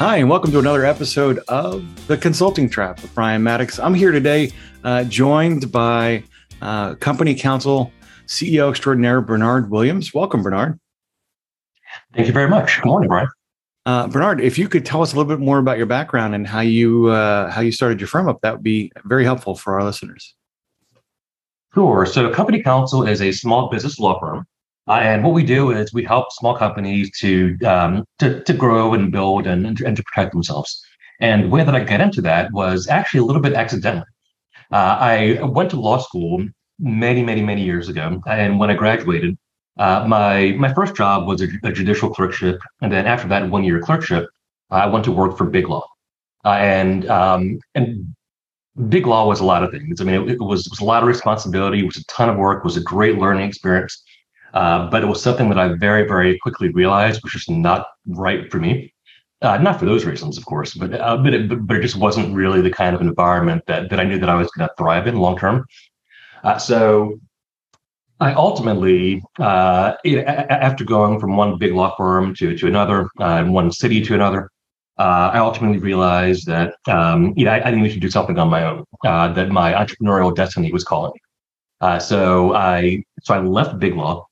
Hi, and welcome to another episode of The Consulting Trap with Brian Mattocks. I'm here today, uh, joined by uh, Company Counsel CEO Extraordinaire Bernard Williams. Welcome, Bernard. Thank you very much. Good morning, Brian. Uh, Bernard, if you could tell us a little bit more about your background and how you uh, how you started your firm up, that would be very helpful for our listeners. Sure. So, Company Counsel is a small business law firm, and what we do is we help small companies to um, to, to grow and build and, and to protect themselves. And the way that I got into that was actually a little bit accidentally. Uh, I went to law school many, many, many years ago, and when I graduated, uh, my my first job was a, a, judicial clerkship, and then after that one year clerkship, I went to work for Big Law, uh, and um, and Big Law was a lot of things. I mean, it, it, was, it was a lot of responsibility. It was a ton of work. It was a great learning experience, uh, but it was something that I very very quickly realized was just not right for me. Uh, not for those reasons, of course, but uh, but, it, but it just wasn't really the kind of environment that that I knew that I was going to thrive in long term. Uh, so I ultimately, uh, after going from one big law firm to to another, uh, one city to another, I ultimately realized that um, you know I, I, needed to do something on my own. That my entrepreneurial destiny was calling. So I so I left big law,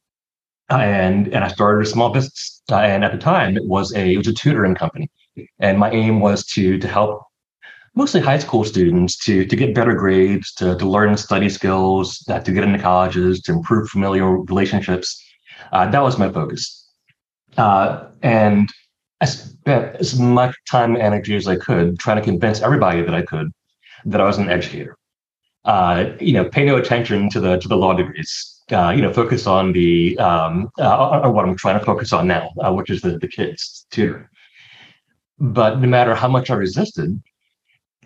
and and I started a small business. and at the time, it was a it was a tutoring company, and my aim was to to help mostly high school students to to get better grades, to to learn study skills, uh, to get into colleges, to improve familial relationships. Uh, that was my focus, uh, and I spent as much time and energy as I could trying to convince everybody that I could that I was an educator. Uh, you know, pay no attention to the to the law degrees. Uh, you know, focus on the um, uh, what I'm trying to focus on now, which is the the kids tutoring. But no matter how much I resisted,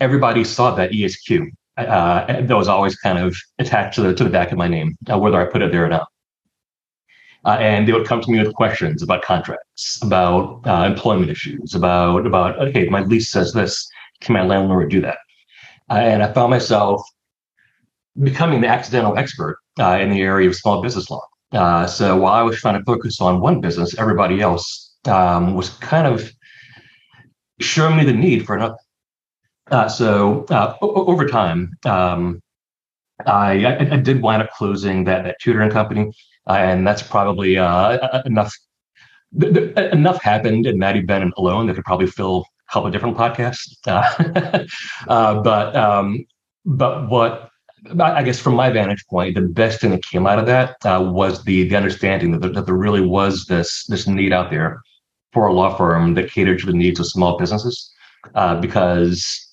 everybody saw that ESQ uh, that was always kind of attached to the to the back of my name, uh, whether I put it there or not. Uh, and they would come to me with questions about contracts, about uh, employment issues, about about okay, my lease says this, can my landlord do that? Uh, and I found myself becoming the accidental expert uh, in the area of small business law. so while I was trying to focus on one business, everybody else um, was kind of showing me the need for another. Uh, so uh, o- over time, um, I, I, I, did wind up closing that, that tutoring company, uh, and that's probably uh, enough. Enough happened in Maddie Bennett alone that could probably fill a couple of different podcasts. Uh, uh, but um, but what I guess from my vantage point, the best thing that came out of that was the the understanding that there, that there really was this this need out there for a law firm that catered to the needs of small businesses. because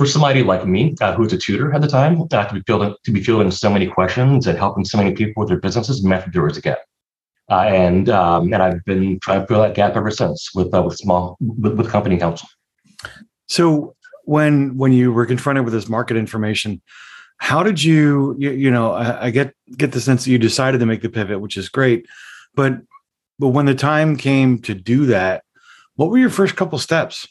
for somebody like me, uh, who's a tutor at the time, uh, to be fielding to be fielding so many questions and helping so many people with their businesses, meant there was a gap. Uh, and um, and I've been trying to fill that gap ever since with uh, with small with, with company counsel. So when when you were confronted with this market information, how did you you, you know I, I get get the sense that you decided to make the pivot, which is great, but but when the time came to do that, what were your first couple steps?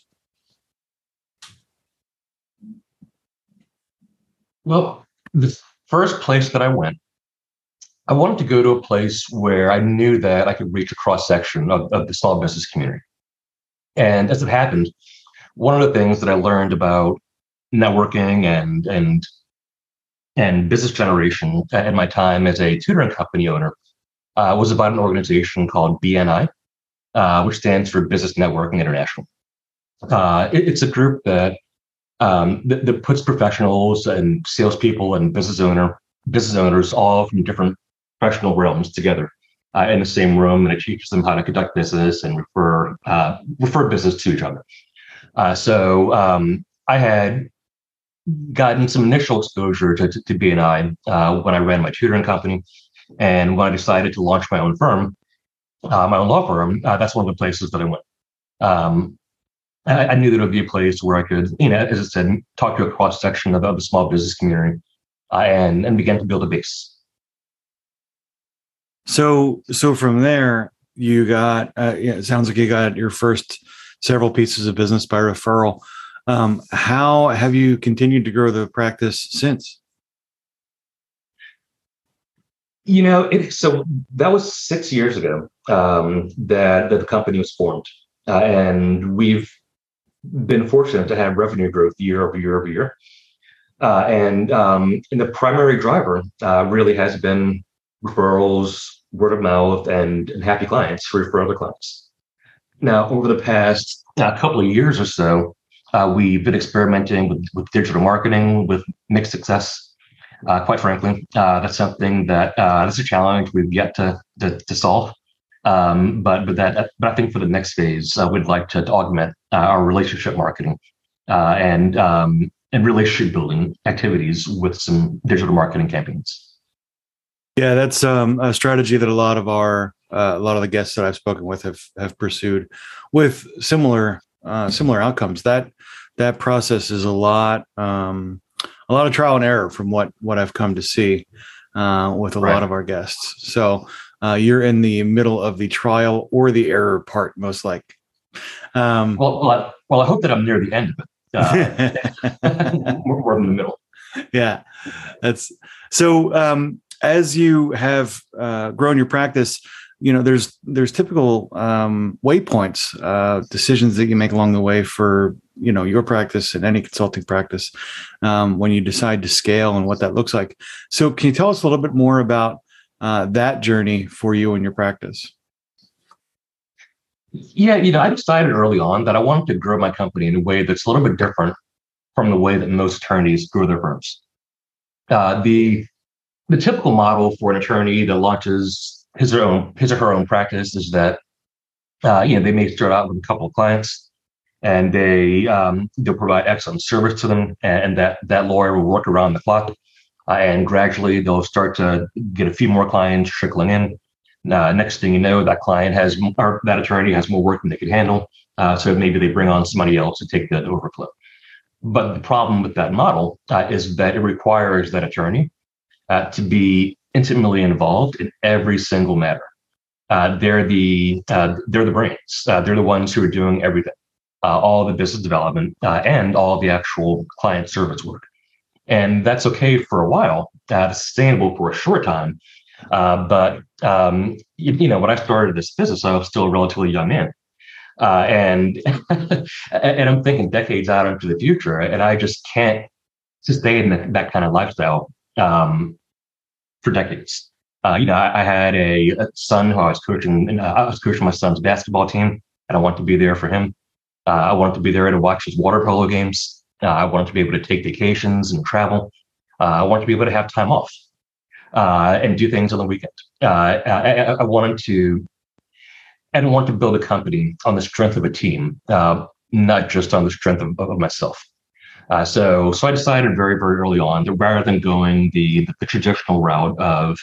Well, the first place that I went, I wanted to go to a place where I knew that I could reach a cross section of, of the small business community. And as it happened, one of the things that I learned about networking and and and business generation at my time as a tutoring company owner uh, was about an organization called BNI, uh, which stands for Business Networking International. Uh, it, it's a group that um, that, that, puts professionals and salespeople and business owner business owners all from different professional realms together uh, in the same room, and it teaches them how to conduct business and refer uh, refer business to each other. Uh, so um, I had gotten some initial exposure to, to, to BNI uh, when I ran my tutoring company, and when I decided to launch my own firm, uh, my own law firm, uh, that's one of the places that I went. Um, I, I, knew that it would be a place where I could, you know, as I said, talk to a cross section of, of the small business community uh, and and begin to build a base. So so from there, you got uh, yeah, it sounds like you got your first several pieces of business by referral. Um, how have you continued to grow the practice since? You know, it, so that was six years ago um, that, that the company was formed. uh, and we've been fortunate to have revenue growth year over year over year. Uh, and um, and the primary driver uh, really has been referrals, word of mouth, and, and happy clients for other clients. Now, over the past uh, couple of years or so, uh, we've been experimenting with, with digital marketing with mixed success. Uh, quite frankly, uh, that's something that uh, that's a challenge we've yet to to, to solve. Um, but but that but I think for the next phase, uh, we'd like to, to augment our relationship marketing and um, and relationship building activities with some digital marketing campaigns. Yeah, that's um, a strategy that a lot of our uh, a lot of the guests that I've spoken with have have pursued with similar uh, similar outcomes. That that process is a lot um, a lot of trial and error from what what I've come to see uh, with a right. lot of our guests. So uh, you're in the middle of the trial or the error part, most like. Um, well, well I, well, I hope that I'm near the end of it. Uh, more, more in the middle. Yeah, that's so. Um, as you have uh, grown your practice, you know there's there's typical um, waypoints, uh, decisions that you make along the way for you know your practice and any consulting practice um, when you decide to scale and what that looks like. So, can you tell us a little bit more about uh, that journey for you and your practice? Yeah, you know, I decided early on that I wanted to grow my company in a way that's a little bit different from the way that most attorneys grow their firms. Uh, the the typical model for an attorney that launches his or own his or her own practice is that uh, you know they may start out with a couple of clients and they um, they'll provide excellent service to them and, that that lawyer will work around the clock uh, and gradually they'll start to get a few more clients trickling in. Uh, next thing you know that client has or that attorney has more work than they could handle uh, so maybe they bring on somebody else to take that overflow. But the problem with that model uh, is that it requires that attorney uh, to be intimately involved in every single matter. Uh, they're the uh, they're the brains. Uh, they're the ones who are doing everything, uh, all the business development uh, and all the actual client service work. And that's okay for a while. That's sustainable for a short time. but um, you, you, know, when I started this business, I was still a relatively young man. and and I'm thinking decades out into the future, and I just can't sustain that, that kind of lifestyle um, for decades. Uh, you know, I, I had a, a, son who I was coaching, and uh, I was coaching my son's basketball team, and I wanted to be there for him. Uh, I wanted to be there to watch his water polo games. Uh, I wanted to be able to take vacations and travel. Uh, I wanted to be able to have time off uh, and do things on the weekend. I, I, wanted to, I didn't want to build a company on the strength of a team, not just on the strength of, of myself. Uh, so, so I decided very, very early on that rather than going the, the, traditional route of,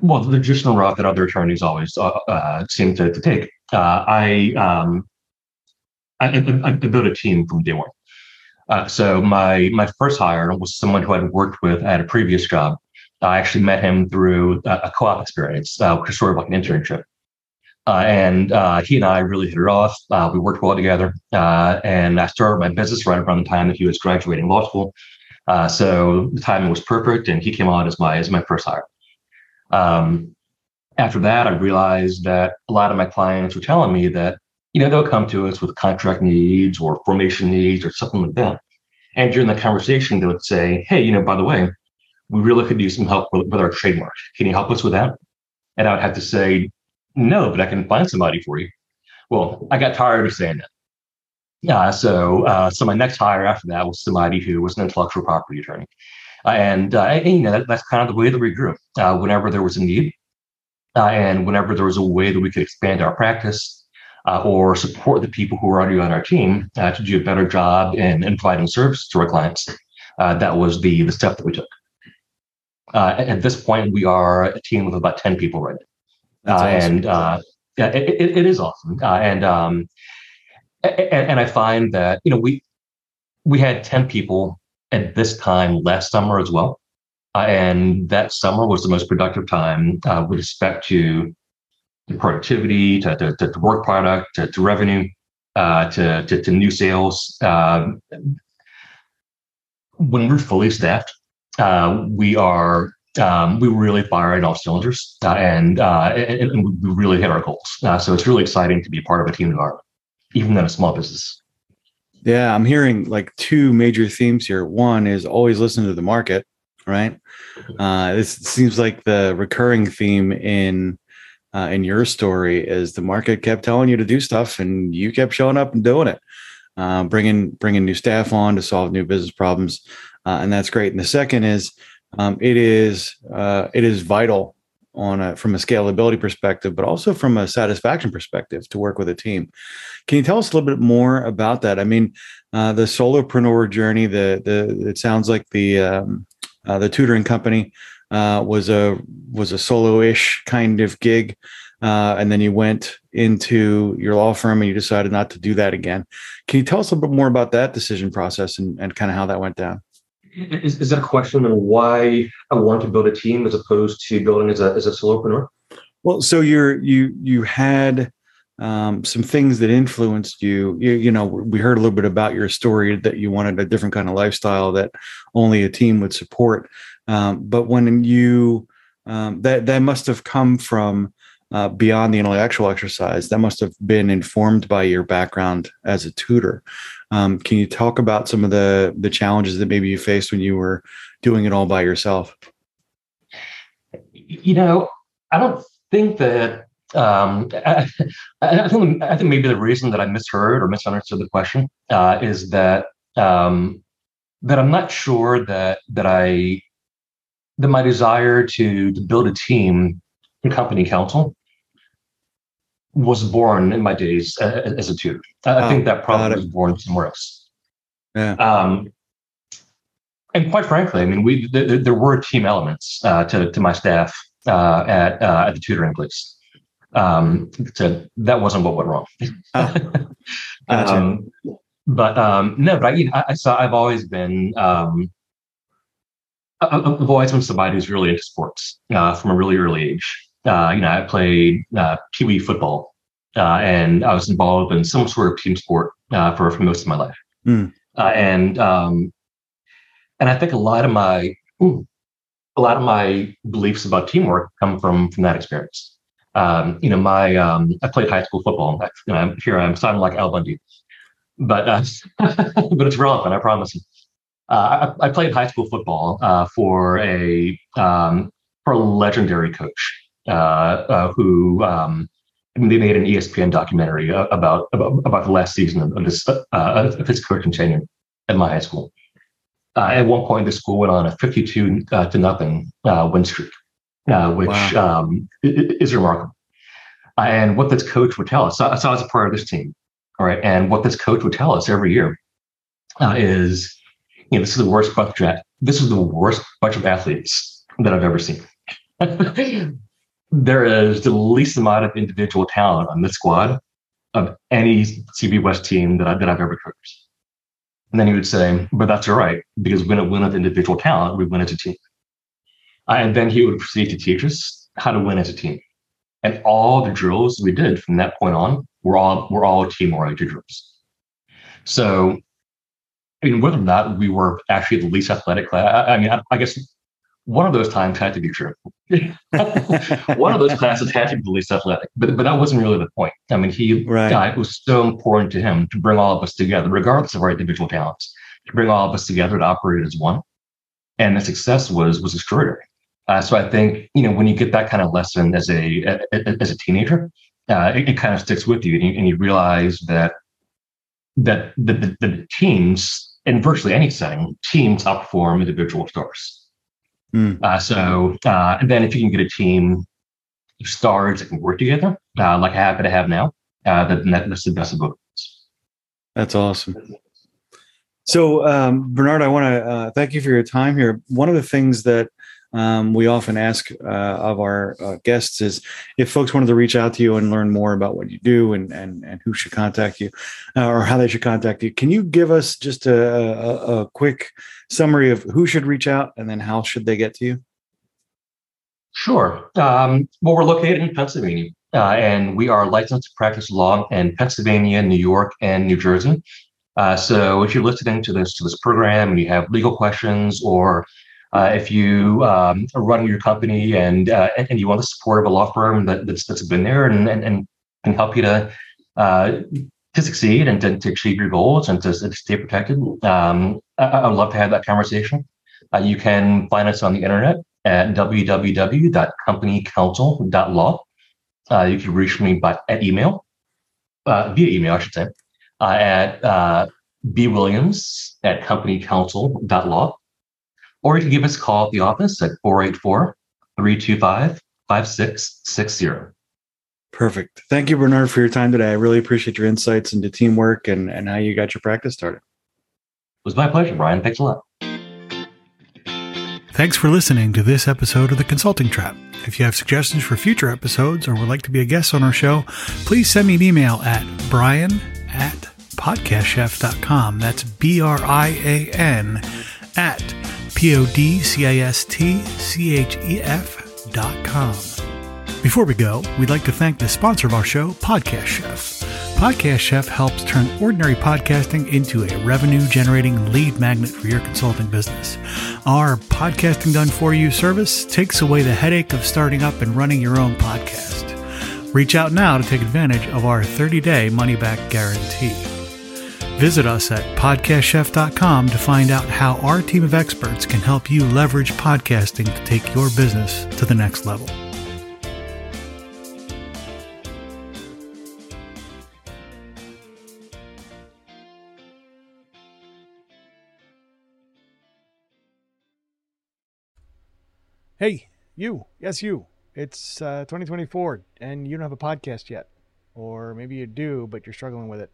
well, the traditional route that other attorneys always uh, uh, seem to, to take, uh, I, um, I, I, I, built a team from day one. Uh, so my my first hire was someone who I'd worked with at a previous job. I actually met him through a, co-op experience, which is sort of like an internship. Uh, and uh, he and I really hit it off. Uh, we worked well together. Uh, and I started my business right around the time that he was graduating law school. Uh, so the timing was perfect, and he came on as my as my first hire. Um, after that, I realized that a lot of my clients were telling me that you know they'll come to us with contract needs or formation needs or something like that. And during the conversation, they would say, "Hey, you know, by the way, we really could use some help with, with our trademark. Can you help us with that?" And I would have to say, no, but I can find somebody for you. Well, I got tired of saying that. Yeah, so uh, so my next hire after that was somebody who was an intellectual property attorney, uh, and, uh, and, you know that, that's kind of the way that we grew. Uh, whenever there was a need, uh, and whenever there was a way that we could expand our practice uh, or support the people who were already on our team to do a better job in, in providing service to our clients, that was the the step that we took. at this point, we are a team of about ten people right now. Uh, awesome. and uh, yeah, it, it, it is awesome. Uh, and, um, and and I find that you know we we had ten people at this time last summer as well, uh, and that summer was the most productive time uh, with respect to the productivity, to, to, to work product, to, to revenue, uh, to, to, to new sales. Um, when we're fully staffed, we are um, we really fired all cylinders uh, and, uh, and, and, we really hit our goals. Uh, so it's really exciting to be part of a team environment, even in a small business. Yeah, I'm hearing like two major themes here. One is always listen to the market, right? Mm-hmm. Uh, this seems like the recurring theme in uh, in your story is the market kept telling you to do stuff, and you kept showing up and doing it, uh, bringing bringing new staff on to solve new business problems, uh, and that's great. And the second is um, it is uh, it is vital on a, from a scalability perspective, but also from a satisfaction perspective to work with a team. Can you tell us a little bit more about that? I mean, uh, the solopreneur journey. The the it sounds like the um, uh, the tutoring company uh, was a was a solo-ish kind of gig, uh, and then you went into your law firm and you decided not to do that again. Can you tell us a little bit more about that decision process and, and kind of how that went down? Is, is that a question on why I want to build a team as opposed to building as a as a solopreneur? Well, so you're you you had um, some things that influenced you. you. You know, we heard a little bit about your story that you wanted a different kind of lifestyle that only a team would support. Um, but when you um, that that must have come from uh, beyond the intellectual exercise. That must have been informed by your background as a tutor. Um, can you talk about some of the the challenges that maybe you faced when you were doing it all by yourself? You know, I don't think that. Um, I, I, think I think maybe the reason that I misheard or misunderstood the question uh, is that um, that I'm not sure that that I that my desire to to build a team in company counsel was born in my days as a tutor. I, oh, think that probably was born somewhere else. Yeah. Um, and quite frankly, I mean, we there, there were team elements uh, to to my staff uh, at uh, at the tutoring place. Um, to, that wasn't what went wrong. Oh, gotcha. um, but um, no, but I, I saw. I've always been. Um, I've always been somebody who's really into sports uh, from a really early age uh, you know, I played uh, Pee Wee football, uh, and I was involved in some sort of team sport uh, for for most of my life. Mm. and um, and I think a lot of my ooh, a lot of my beliefs about teamwork come from from that experience. Um, you know, my um, I played high school football. You know, here I'm sounding like Al Bundy, but uh, but it's relevant. I promise. Uh, I, I, played high school football uh, for a um, for a legendary coach who um, they made an ESPN documentary about about, about the last season of, this, uh, of his career continuing at my high school. Uh, at one point, the school went on a 52 uh, to nothing uh, win streak, which wow. um, is remarkable. and what this coach would tell us, so, so I was a part of this team, all right. And what this coach would tell us every year is, you know, this is the worst bunch of this is the worst bunch of athletes that I've ever seen. there is the least amount of individual talent on this squad of any CB West team that, I, that I've ever coached. And then he would say, but that's all right, because we don't win with individual talent, we win as a team. And then he would proceed to teach us how to win as a team. And all the drills we did from that point on were all were all team-oriented drills. So, I mean, whether or not we were actually the least athletic class, I, I mean, I, I guess one of those times had to be true. one of those classes had to be the least athletic, but but that wasn't really the point. I mean, he right. it was so important to him to bring all of us together, regardless of our individual talents, to bring all of us together to operate as one, and the success was was extraordinary. Uh, so I think you know when you get that kind of lesson as a, a as a teenager, uh, it, it, kind of sticks with you, and you, and you realize that that the, the, the teams in virtually any setting, teams outperform individual stars. Mm. Uh, so, uh, and then if you can get a team of stars that can work together, uh, like I happen to have now, uh, then that's the best of both. That's awesome. So, um, Bernard, I want to uh, thank you for your time here. One of the things that um, we often ask uh, of our uh, guests is if folks wanted to reach out to you and learn more about what you do and and, and who should contact you uh, or how they should contact you. Can you give us just a, a, a, quick summary of who should reach out and then how should they get to you? Sure. Um, well, we're located in Pennsylvania, uh, and we are licensed to practice law in Pennsylvania, New York, and New Jersey. Uh, so if you're listening to this to this program and you have legal questions or Uh, if you um, are running your company and, uh, and, you want the support of a law firm that, that's that's been there and and, and can help you to uh, to succeed and to, to, achieve your goals and to, to stay protected, um, I, would love to have that conversation. Uh, you can find us on the internet at www.companycounsel.law. Uh, you can reach me by at email, uh, via email, I should say, uh, at bwilliams at companycounsel.law. Or you can give us a call at the office at 484 325 5660. Perfect. Thank you, Bernard, for your time today. I really appreciate your insights into teamwork and, and how you got your practice started. It was my pleasure, Brian. Thanks a lot. Thanks for listening to this episode of The Consulting Trap. If you have suggestions for future episodes or would like to be a guest on our show, please send me an email at brian at podcastchef.com. That's B R I A N at P O D C A S T C H E F dot com. Before we go, we'd like to thank the sponsor of our show, Podcast Chef. Podcast Chef helps turn ordinary podcasting into a revenue generating lead magnet for your consulting business. Our podcasting done for you service takes away the headache of starting up and running your own podcast. Reach out now to take advantage of our 30 day money back guarantee. Visit us at podcastchef.com to find out how our team of experts can help you leverage podcasting to take your business to the next level. Hey, you. Yes, you. It's uh, 2024 and you don't have a podcast yet. Or maybe you do, but you're struggling with it.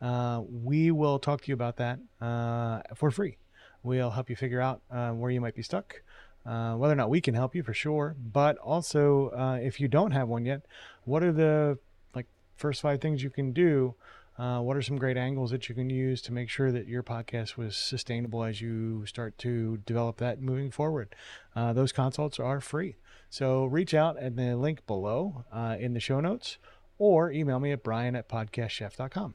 Uh, we will talk to you about that uh, for free. We'll help you figure out uh, where you might be stuck, uh, whether or not we can help you for sure. But also, uh, if you don't have one yet, what are the like first five things you can do what are some great angles that you can use to make sure that your podcast was sustainable as you start to develop that moving forward? Those consults are free. So reach out at the link below in the show notes or email me at brian at podcastchef.com.